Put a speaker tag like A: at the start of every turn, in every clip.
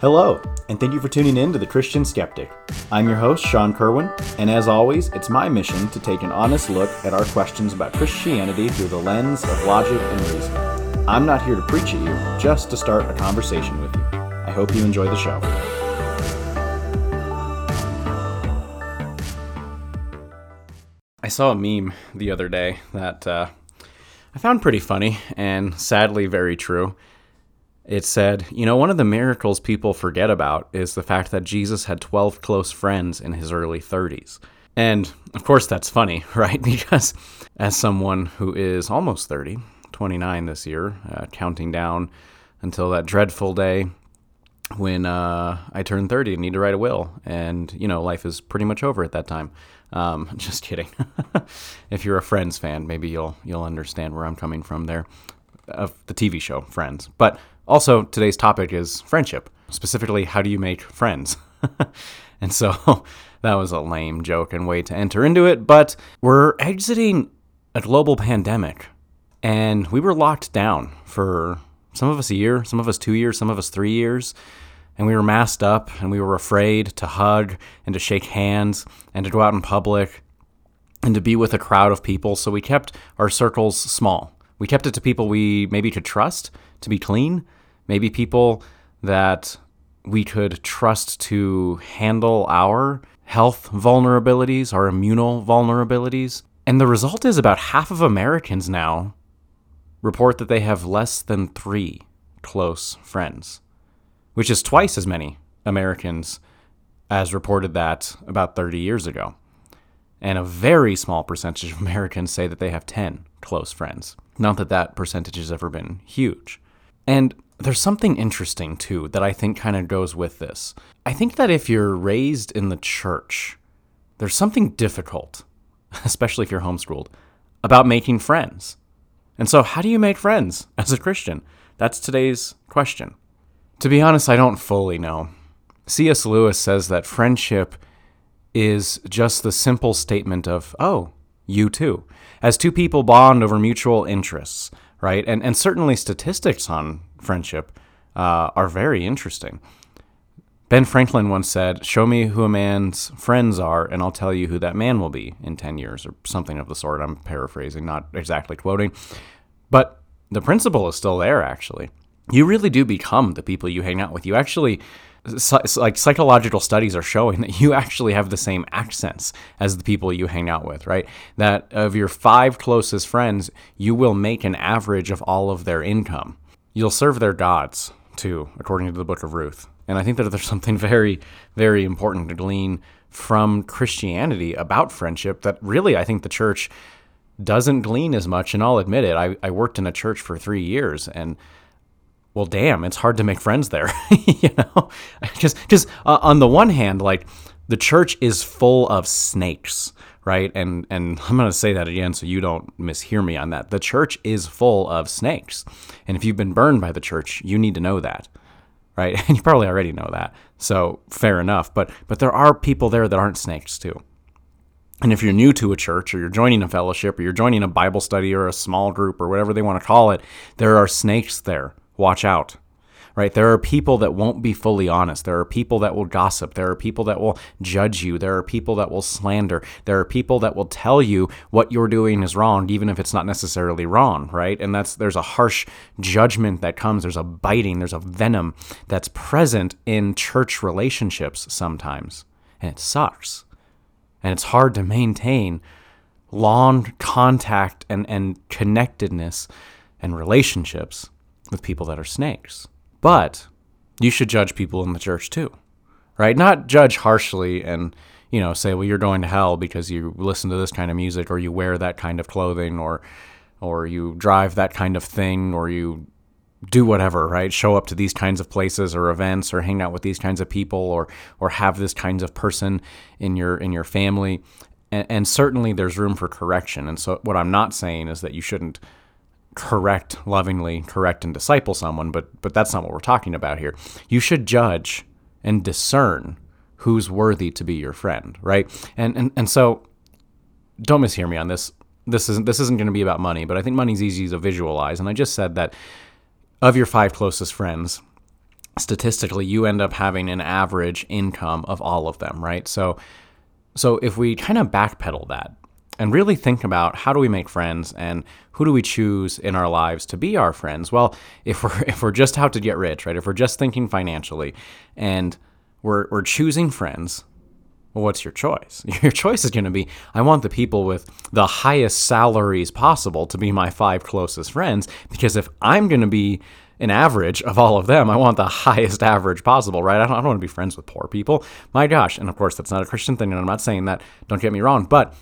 A: Hello, and thank you for tuning in to The Christian Skeptic. I'm your host, Sean Kerwin, and as always, it's my mission to take an honest look at our questions about Christianity through the lens of logic and reason. I'm not here to preach at you, just to start a conversation with you. I hope you enjoy the show. I saw a meme the other day that uh, I found pretty funny and sadly very true it said, You know, one of the miracles people forget about is the fact that Jesus had 12 close friends in his early 30s. And of course, that's funny, right? Because as someone who is almost 30, 29 this year, uh, counting down until that dreadful day when uh, I turn 30 and need to write a will. And, you know, life is pretty much over at that time. Um, just kidding. if you're a Friends fan, maybe you'll you'll understand where I'm coming from there of the TV show Friends. But also, today's topic is friendship. Specifically, how do you make friends? and so that was a lame joke and way to enter into it, but we're exiting a global pandemic and we were locked down for some of us a year, some of us two years, some of us three years. And we were masked up and we were afraid to hug and to shake hands and to go out in public and to be with a crowd of people. So we kept our circles small. We kept it to people we maybe could trust to be clean, maybe people that we could trust to handle our health vulnerabilities, our immunal vulnerabilities. And the result is about half of Americans now report that they have less than three close friends, which is twice as many Americans as reported that about 30 years ago. And a very small percentage of Americans say that they have 10 close friends. Not that that percentage has ever been huge. And there's something interesting too that I think kind of goes with this. I think that if you're raised in the church, there's something difficult, especially if you're homeschooled, about making friends. And so, how do you make friends as a Christian? That's today's question. To be honest, I don't fully know. C.S. Lewis says that friendship is just the simple statement of, oh, you too. As two people bond over mutual interests, right? And, and certainly statistics on friendship uh, are very interesting. Ben Franklin once said, Show me who a man's friends are, and I'll tell you who that man will be in 10 years, or something of the sort. I'm paraphrasing, not exactly quoting. But the principle is still there, actually. You really do become the people you hang out with. You actually like psychological studies are showing that you actually have the same accents as the people you hang out with, right? That of your five closest friends, you will make an average of all of their income. You'll serve their gods too, according to the book of Ruth. And I think that there's something very, very important to glean from Christianity about friendship that really I think the church doesn't glean as much. And I'll admit it, I, I worked in a church for three years and well, damn, it's hard to make friends there. you know, just just uh, on the one hand, like the church is full of snakes, right? And and I'm going to say that again so you don't mishear me on that. The church is full of snakes, and if you've been burned by the church, you need to know that, right? And you probably already know that. So fair enough. But but there are people there that aren't snakes too. And if you're new to a church or you're joining a fellowship or you're joining a Bible study or a small group or whatever they want to call it, there are snakes there watch out. Right? There are people that won't be fully honest. There are people that will gossip. There are people that will judge you. There are people that will slander. There are people that will tell you what you're doing is wrong, even if it's not necessarily wrong, right? And that's there's a harsh judgment that comes. There's a biting, there's a venom that's present in church relationships sometimes. And it sucks. And it's hard to maintain long contact and, and connectedness and relationships with people that are snakes. But you should judge people in the church too, right? Not judge harshly and, you know, say, well, you're going to hell because you listen to this kind of music or you wear that kind of clothing or, or you drive that kind of thing or you do whatever, right? Show up to these kinds of places or events or hang out with these kinds of people or or have this kinds of person in your in your family. And, and certainly there's room for correction. And so what I'm not saying is that you shouldn't correct, lovingly correct and disciple someone, but but that's not what we're talking about here. You should judge and discern who's worthy to be your friend, right? And and, and so don't mishear me on this. This isn't this isn't going to be about money, but I think money's easy to visualize. And I just said that of your five closest friends, statistically you end up having an average income of all of them, right? So so if we kind of backpedal that and really think about how do we make friends and who do we choose in our lives to be our friends? Well, if we're if we're just out to get rich, right? If we're just thinking financially and we're we're choosing friends, well, what's your choice? Your choice is going to be I want the people with the highest salaries possible to be my five closest friends because if I'm going to be an average of all of them. I want the highest average possible, right? I don't, I don't want to be friends with poor people. My gosh. And of course, that's not a Christian thing. And I'm not saying that. Don't get me wrong. But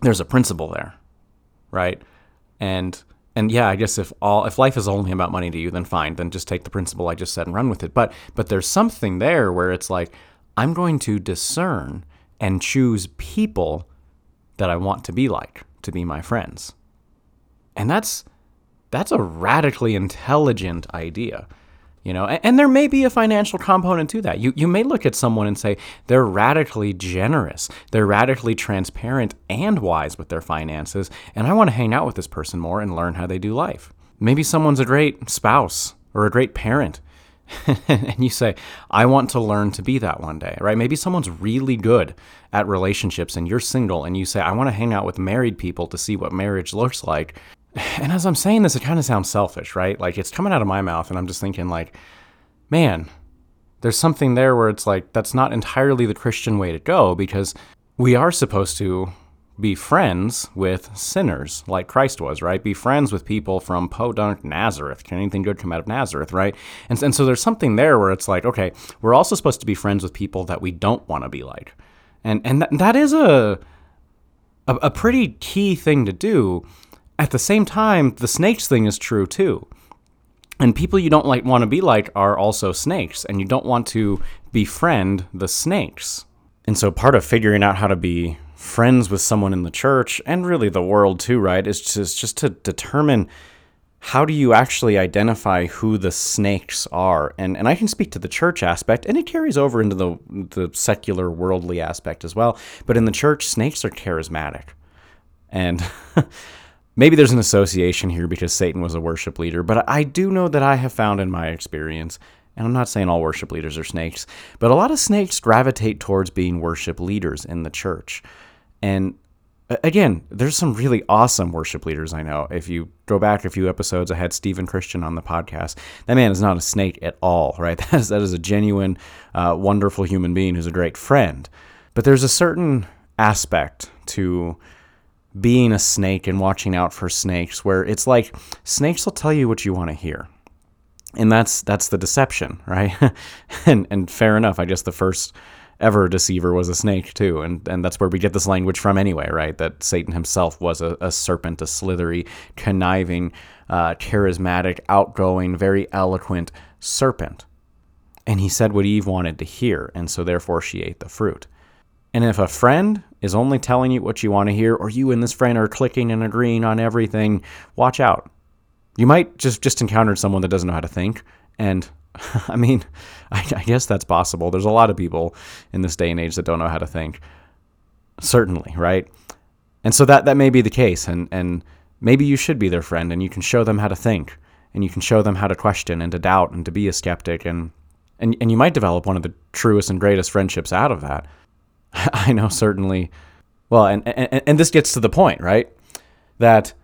A: there's a principle there, right? And and yeah, I guess if all if life is only about money to you, then fine, then just take the principle I just said and run with it. But but there's something there where it's like I'm going to discern and choose people that I want to be like, to be my friends. And that's that's a radically intelligent idea. You know, and, and, there may be a financial component to that. You you may look at someone and say they're radically generous, they're radically transparent and wise with their finances, and I want to hang out with this person more and learn how they do life. Maybe someone's a great spouse or a great parent. and you say, I want to learn to be that one day, right? Maybe someone's really good at relationships and you're single and you say, I want to hang out with married people to see what marriage looks like and as I'm saying this, it kind of sounds selfish, right? Like it's coming out of my mouth, and I'm just thinking, like, man, there's something there where it's like that's not entirely the Christian way to go because we are supposed to be friends with sinners like Christ was, right? Be friends with people from Podunk Nazareth. Can anything good come out of Nazareth, right? And, and so there's something there where it's like, okay, we're also supposed to be friends with people that we don't want to be like. And, and th- that is a, a, a pretty key thing to do at the same time, the snakes thing is true too. And people you don't like want to be like are also snakes, and you don't want to befriend the snakes. And so part of figuring out how to be friends with someone in the church and really the world too, right, is just just to determine how do you actually identify who the snakes are? And and I can speak to the church aspect, and it carries over into the the secular worldly aspect as well. But in the church, snakes are charismatic. And maybe there's an association here because Satan was a worship leader, but I do know that I have found in my experience, and I'm not saying all worship leaders are snakes, but a lot of snakes gravitate towards being worship leaders in the church. And again, there's some really awesome worship leaders I know. If you go back a few episodes, I had Stephen Christian on the podcast. That man is not a snake at all, right? That is, that is a genuine, uh, wonderful human being who's a great friend. But there's a certain aspect to being a snake and watching out for snakes where it's like snakes will tell you what you want to hear. And that's that's the deception right? And and fair enough i guess the first ever deceiver was a snake too and and that's where we get this language from anyway right? That satan himself was a, a serpent a slithery conniving uh, charismatic outgoing very eloquent serpent. And he said what eve wanted to hear and so therefore she ate the fruit. And if a friend is only telling you what you want to hear, or you and this friend are clicking and agreeing on everything, watch out. You might just just encounter someone that doesn't know how to think, and I mean, I, I guess that's possible. There's a lot of people in this day and age that don't know how to think. Certainly, right? And so that that may be the case, and and maybe you should be their friend, and you can show them how to think, and you can show them how to question and to doubt and to be a skeptic, and and and you might develop one of the truest and greatest friendships out of that. I know certainly. Well, and, and and this gets to the point, right? That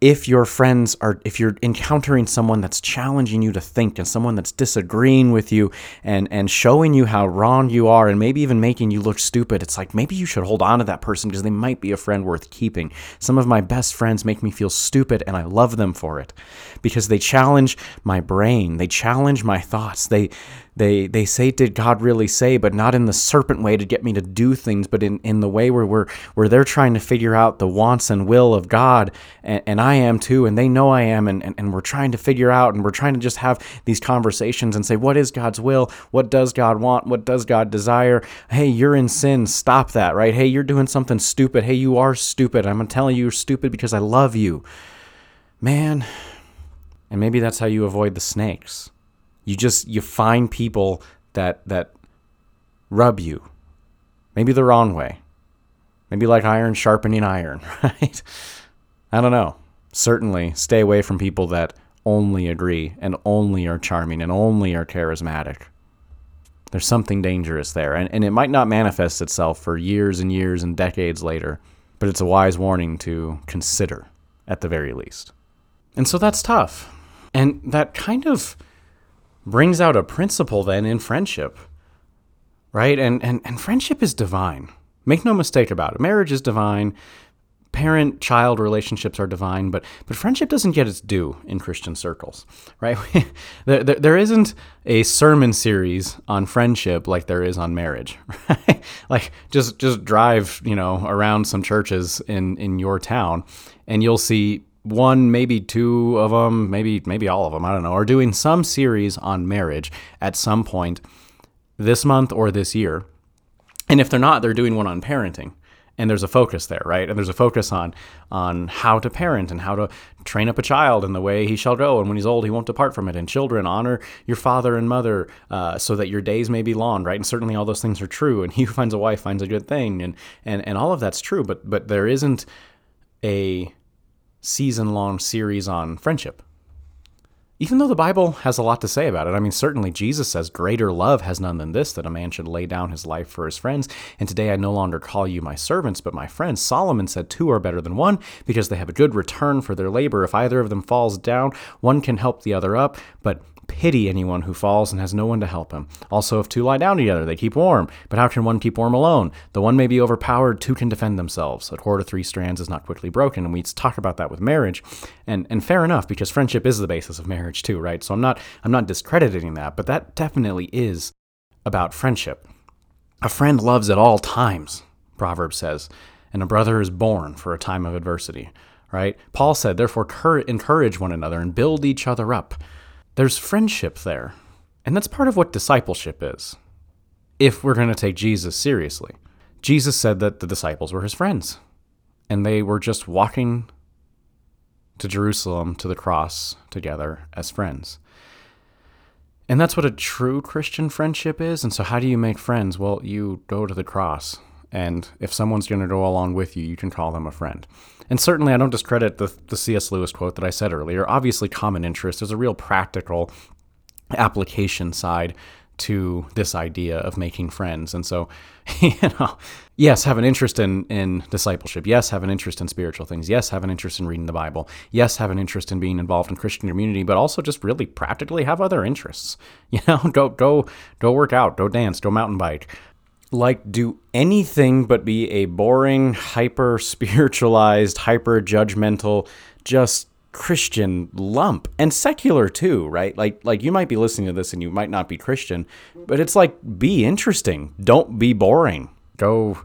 A: if your friends are if you're encountering someone that's challenging you to think and someone that's disagreeing with you and and showing you how wrong you are and maybe even making you look stupid it's like maybe you should hold on to that person because they might be a friend worth keeping some of my best friends make me feel stupid and I love them for it because they challenge my brain they challenge my thoughts they they they say did god really say? but not in the serpent way to get me to do things but in, in the way where we're where they're trying to figure out the wants and will of god and, and i am too and they know i am and, and, and we're trying to figure out and we're trying to just have these conversations and say what is god's will? What does god want? What does god desire? Hey you're in sin. Stop that right? Hey you're doing something stupid. Hey you are stupid. I'm telling you you're stupid because i love you. Man and maybe that's how you avoid the snakes you just you find people that that rub you maybe the wrong way maybe like iron sharpening iron right i don't know certainly stay away from people that only agree and only are charming and only are charismatic. There's something dangerous there, and, and it might not manifest itself for years and years and decades later, but it's a wise warning to consider at the very least. And so that's tough. And that kind of brings out a principle then in friendship, right? And, and, and friendship is divine. Make no mistake about it. Marriage is divine parent child relationships are divine, but but friendship doesn't get its due in Christian circles, right? there, there, there isn't a sermon series on friendship like there is on marriage, right? like just just drive you know around some churches in in your town, and you'll see one, maybe two of them, maybe maybe all of them, I don't know, are doing some series on marriage at some point this month or this year. And if they're not, they're doing one on parenting and there's a focus there, right? And there's a focus on on how to parent and how to train up a child in the way he shall go, and when he's old, he won't depart from it. And children, honor your father and mother, uh, so that your days may be long, right? And certainly all those things are true. And he who finds a wife finds a good thing, and and and all of that's true. But but there isn't a season long series on friendship even though the Bible has a lot to say about it, I mean, certainly Jesus says, Greater love has none than this, that a man should lay down his life for his friends. And today I no longer call you my servants, but my friends. Solomon said, Two are better than one, because they have a good return for their labor. If either of them falls down, one can help the other up. But pity anyone who falls and has no one to help him. Also, if two lie down together, they keep warm. But how can one keep warm alone? The one may be overpowered, two can defend themselves. A cord of three strands is not quickly broken. And we talk about that with marriage. And and fair enough, because friendship is the basis of marriage too, right? So I'm not I'm not discrediting that, but that definitely is about friendship. A friend loves at all times, Proverbs says, and a brother is born for a time of adversity, right? Paul said, therefore, encourage one another and build each other up. There's friendship there. And that's part of what discipleship is, if we're going to take Jesus seriously. Jesus said that the disciples were his friends, and they were just walking to Jerusalem to the cross together as friends. And that's what a true Christian friendship is. And so, how do you make friends? Well, you go to the cross. And if someone's going to go along with you, you can call them a friend. And certainly, I don't discredit the, the C.S. Lewis quote that I said earlier. Obviously, common interest is a real practical application side to this idea of making friends. And so, you know, yes, have an interest in, in discipleship. Yes, have an interest in spiritual things. Yes, have an interest in reading the Bible. Yes, have an interest in being involved in Christian community, but also just really practically have other interests. You know, go go go work out, go dance, go mountain bike like do anything but be a boring, hyper spiritualized, hyper judgmental, just Christian lump and secular too, right? Like like you might be listening to this and you might not be Christian, but it's like be interesting. Don't be boring. Go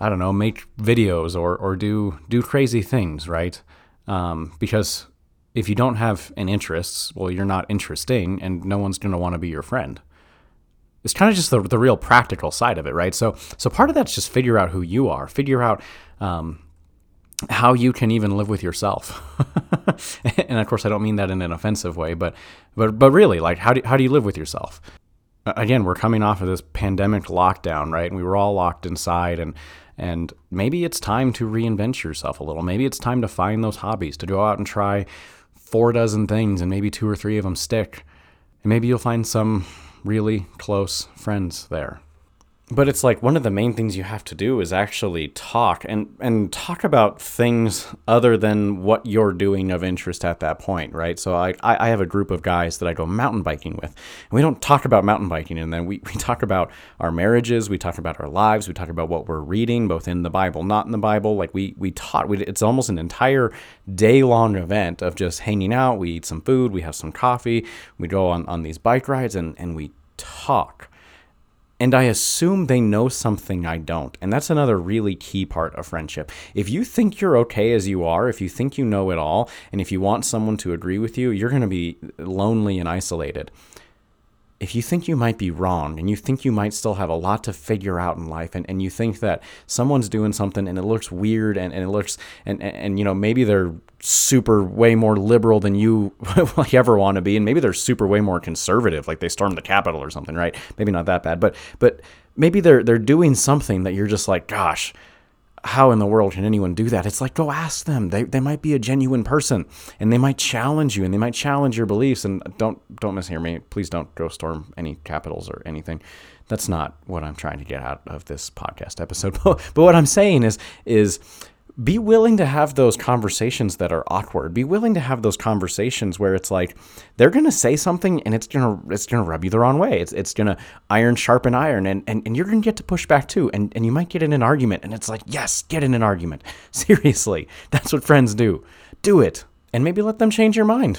A: I don't know, make videos or or do do crazy things, right? Um, because if you don't have an interest, well, you're not interesting, and no one's going to want to be your friend it's kind of just the, the real practical side of it, right? So so part of that's just figure out who you are, figure out um, how you can even live with yourself. and of course, I don't mean that in an offensive way, but but but really, like how do how do you live with yourself? Again, we're coming off of this pandemic lockdown, right? And we were all locked inside, and and maybe it's time to reinvent yourself a little. Maybe it's time to find those hobbies, to go out and try four dozen things, and maybe two or three of them stick. And maybe you'll find some really close friends there. But it's like one of the main things you have to do is actually talk and, and talk about things other than what you're doing of interest at that point, right? So I, I have a group of guys that I go mountain biking with. And we don't talk about mountain biking, and then we, we talk about our marriages, we talk about our lives, we talk about what we're reading, both in the Bible, not in the Bible. Like we we taught, we, it's almost an entire day long event of just hanging out. We eat some food, we have some coffee, we go on, on these bike rides, and, and we talk. And I assume they know something I don't. And that's another really key part of friendship. If you think you're okay as you are, if you think you know it all, and if you want someone to agree with you, you're going to be lonely and isolated if you think you might be wrong and you think you might still have a lot to figure out in life and, and you think that someone's doing something and it looks weird and, and it looks and, and, and you know maybe they're super way more liberal than you ever want to be and maybe they're super way more conservative like they stormed the capitol or something right? Maybe not that bad but but maybe they're they're doing something that you're just like gosh how in the world can anyone do that? It's like, go ask them. They, they might be a genuine person and they might challenge you and they might challenge your beliefs. And don't, don't mishear me. Please don't go storm any capitals or anything. That's not what I'm trying to get out of this podcast episode. but what I'm saying is, is be willing to have those conversations that are awkward. Be willing to have those conversations where it's like they're gonna say something and it's gonna it's gonna rub you the wrong way. It's it's gonna iron sharpen iron and, and, and you're gonna get to push back too. And and you might get in an argument and it's like, yes, get in an argument. Seriously. That's what friends do. Do it. And maybe let them change your mind.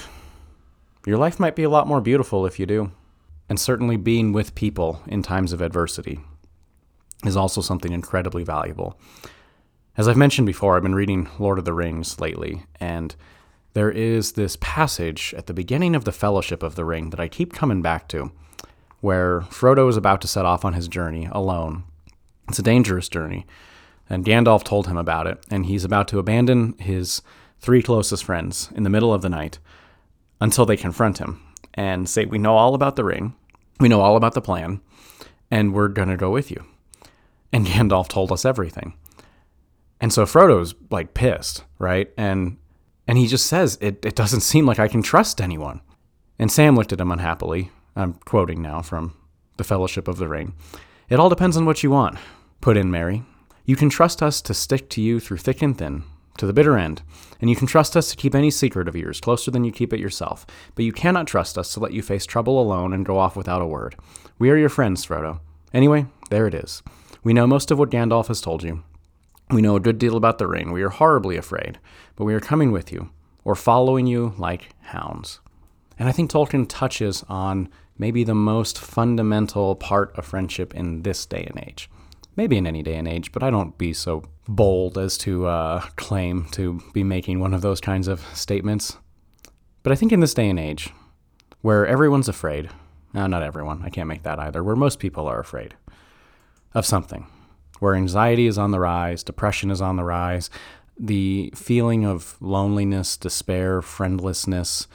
A: Your life might be a lot more beautiful if you do. And certainly being with people in times of adversity is also something incredibly valuable. As I've mentioned before, I've been reading Lord of the Rings lately, and there is this passage at the beginning of the Fellowship of the Ring that I keep coming back to, where Frodo is about to set off on his journey alone. It's a dangerous journey, and Gandalf told him about it, and he's about to abandon his three closest friends in the middle of the night until they confront him and say, We know all about the ring, we know all about the plan, and we're going to go with you. And Gandalf told us everything. And so Frodo's like pissed, right? And and he just says, it, it doesn't seem like I can trust anyone. And Sam looked at him unhappily. I'm quoting now from The Fellowship of the Ring. It all depends on what you want, put in Merry. You can trust us to stick to you through thick and thin, to the bitter end, and you can trust us to keep any secret of yours closer than you keep it yourself. But you cannot trust us to let you face trouble alone and go off without a word. We are your friends, Frodo. Anyway, there it is. We know most of what Gandalf has told you. We know a good deal about the ring. We are horribly afraid, but we are coming with you, or following you like hounds. And I think Tolkien touches on maybe the most fundamental part of friendship in this day and age. Maybe in any day and age, but I don't be so bold as to uh, claim to be making one of those kinds of statements. But I think in this day and age, where everyone's afraid, no, not everyone, I can't make that either, where most people are afraid of something, where anxiety is on the rise, depression is on the rise, the feeling of loneliness, despair, friendlessness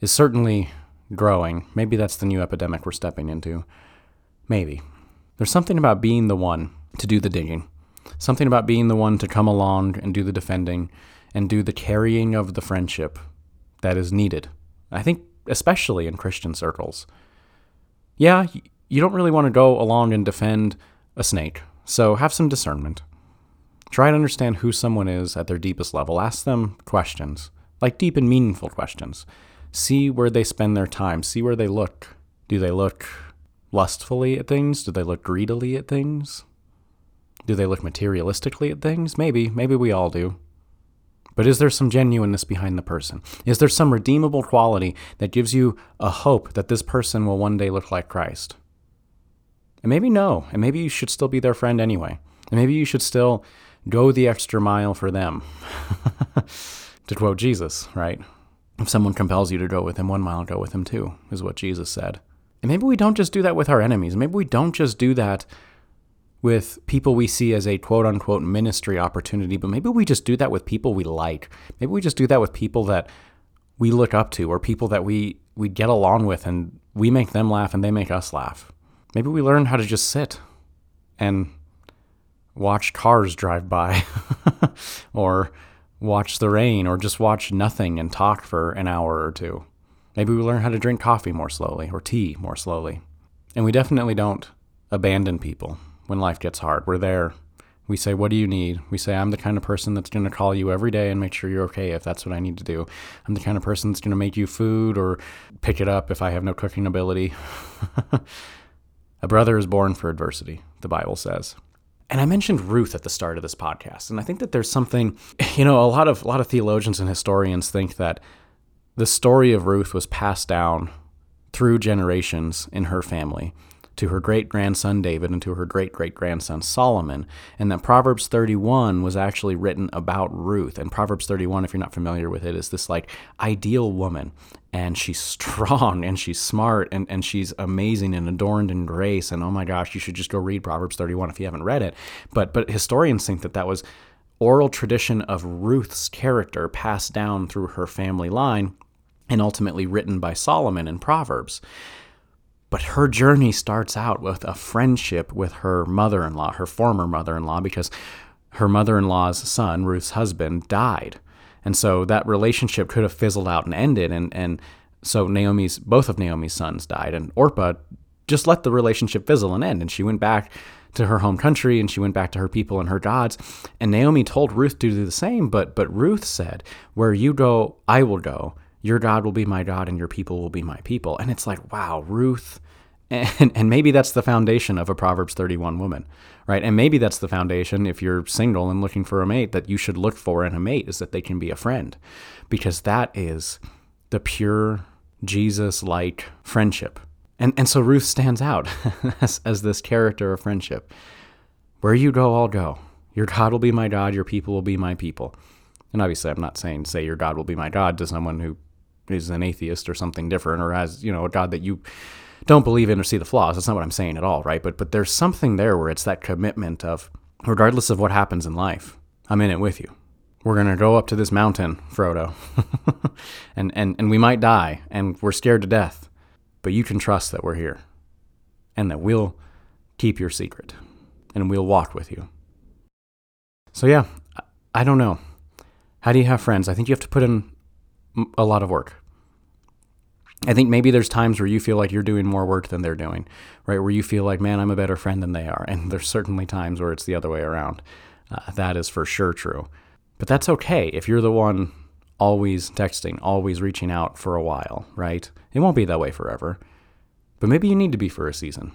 A: is certainly growing. Maybe that's the new epidemic we're stepping into. Maybe. There's something about being the one to do the digging, something about being the one to come along and do the defending and do the carrying of the friendship that is needed. I think, especially in Christian circles. Yeah, you don't really want to go along and defend a snake so have some discernment. Try and understand who someone is at their deepest level. Ask them questions, like deep and meaningful questions. See where they spend their time. See where they look. Do they look lustfully at things? Do they look greedily at things? Do they look materialistically at things? Maybe. Maybe we all do. But is there some genuineness behind the person? Is there some redeemable quality that gives you a hope that this person will one day look like Christ? And maybe no. And maybe you should still be their friend anyway. And maybe you should still go the extra mile for them. to quote Jesus, right? If someone compels you to go with him one mile, go with him two, is what Jesus said. And maybe we don't just do that with our enemies. Maybe we don't just do that with people we see as a quote unquote ministry opportunity, but maybe we just do that with people we like. Maybe we just do that with people that we look up to or people that we, we get along with and we make them laugh and they make us laugh. Maybe we learn how to just sit and watch cars drive by or watch the rain or just watch nothing and talk for an hour or two. Maybe we learn how to drink coffee more slowly or tea more slowly. And we definitely don't abandon people when life gets hard. We're there. We say, What do you need? We say, I'm the kind of person that's going to call you every day and make sure you're okay if that's what I need to do. I'm the kind of person that's going to make you food or pick it up if I have no cooking ability. A brother is born for adversity, the Bible says. And I mentioned Ruth at the start of this podcast, and I think that there's something, you know, a lot of a lot of theologians and historians think that the story of Ruth was passed down through generations in her family to her great grandson David and to her great great grandson Solomon, and that Proverbs 31 was actually written about Ruth. And Proverbs 31, if you're not familiar with it, is this like ideal woman. And she's strong and she's smart and, and she's amazing and adorned in grace. And oh my gosh, you should just go read Proverbs 31 if you haven't read it. But but historians think that that was oral tradition of Ruth's character passed down through her family line and ultimately written by Solomon in Proverbs. But her journey starts out with a friendship with her mother in law, her former mother in law, because her mother in law's son, Ruth's husband, died. And so that relationship could have fizzled out and ended. And, and so Naomi's, both of Naomi's sons died. And Orpah just let the relationship fizzle and end. And she went back to her home country and she went back to her people and her gods. And Naomi told Ruth to do the same. But, but Ruth said, Where you go, I will go. Your God will be my God and your people will be my people. And it's like, wow, Ruth. And, and maybe that's the foundation of a Proverbs 31 woman right? And maybe that's the foundation if you're single and looking for a mate that you should look for in a mate is that they can be a friend because that is the pure Jesus like friendship. And, and so Ruth stands out as, as this character of friendship. Where you go, I'll go. Your God will be my God, your people will be my people. And obviously, I'm not saying say your God will be my God to someone who is an atheist or something different or has, you know, a God that you don't believe in or see the flaws. That's not what I'm saying at all, right? But but there's something there where it's that commitment of regardless of what happens in life, I'm in it with you. We're gonna go up to this mountain, Frodo. and, and and we might die and we're scared to death. But you can trust that we're here. And that we'll keep your secret. And we'll walk with you. So yeah, I don't know. How do you have friends? I think you have to put in a lot of work. I think maybe there's times where you feel like you're doing more work than they're doing, right? Where you feel like, man, I'm a better friend than they are. And there's certainly times where it's the other way around. Uh, that is for sure true. But that's okay if you're the one always texting, always reaching out for a while, right? It won't be that way forever. But maybe you need to be for a season.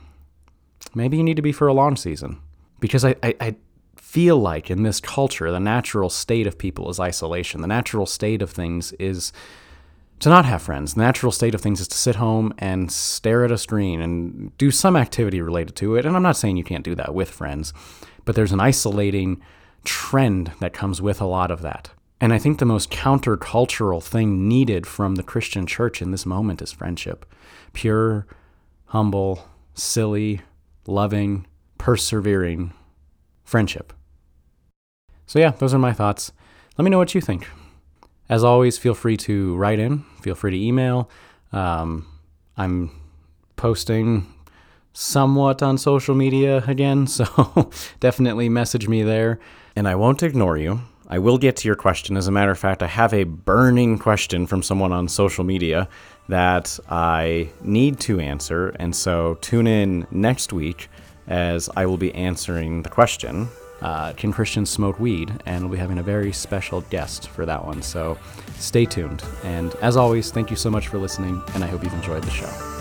A: Maybe you need to be for a long season. Because I, I, I feel like in this culture, the natural state of people is isolation. The natural state of things is to not have friends. The natural state of things is to sit home and stare at a screen and do some activity related to it. And I'm not saying you can't do that with friends, but there's an isolating trend that comes with a lot of that. And I think the most countercultural thing needed from the Christian church in this moment is friendship pure, humble, silly, loving, persevering friendship. So, yeah, those are my thoughts. Let me know what you think. As always, feel free to write in, feel free to email. Um, I'm posting somewhat on social media again, so definitely message me there. And I won't ignore you. I will get to your question. As a matter of fact, I have a burning question from someone on social media that I need to answer. And so tune in next week as I will be answering the question uh, Can Christians Smoke Weed? And we'll be having a very special guest for that one. So stay tuned. And as always, thank you so much for listening, and I hope you've enjoyed the show.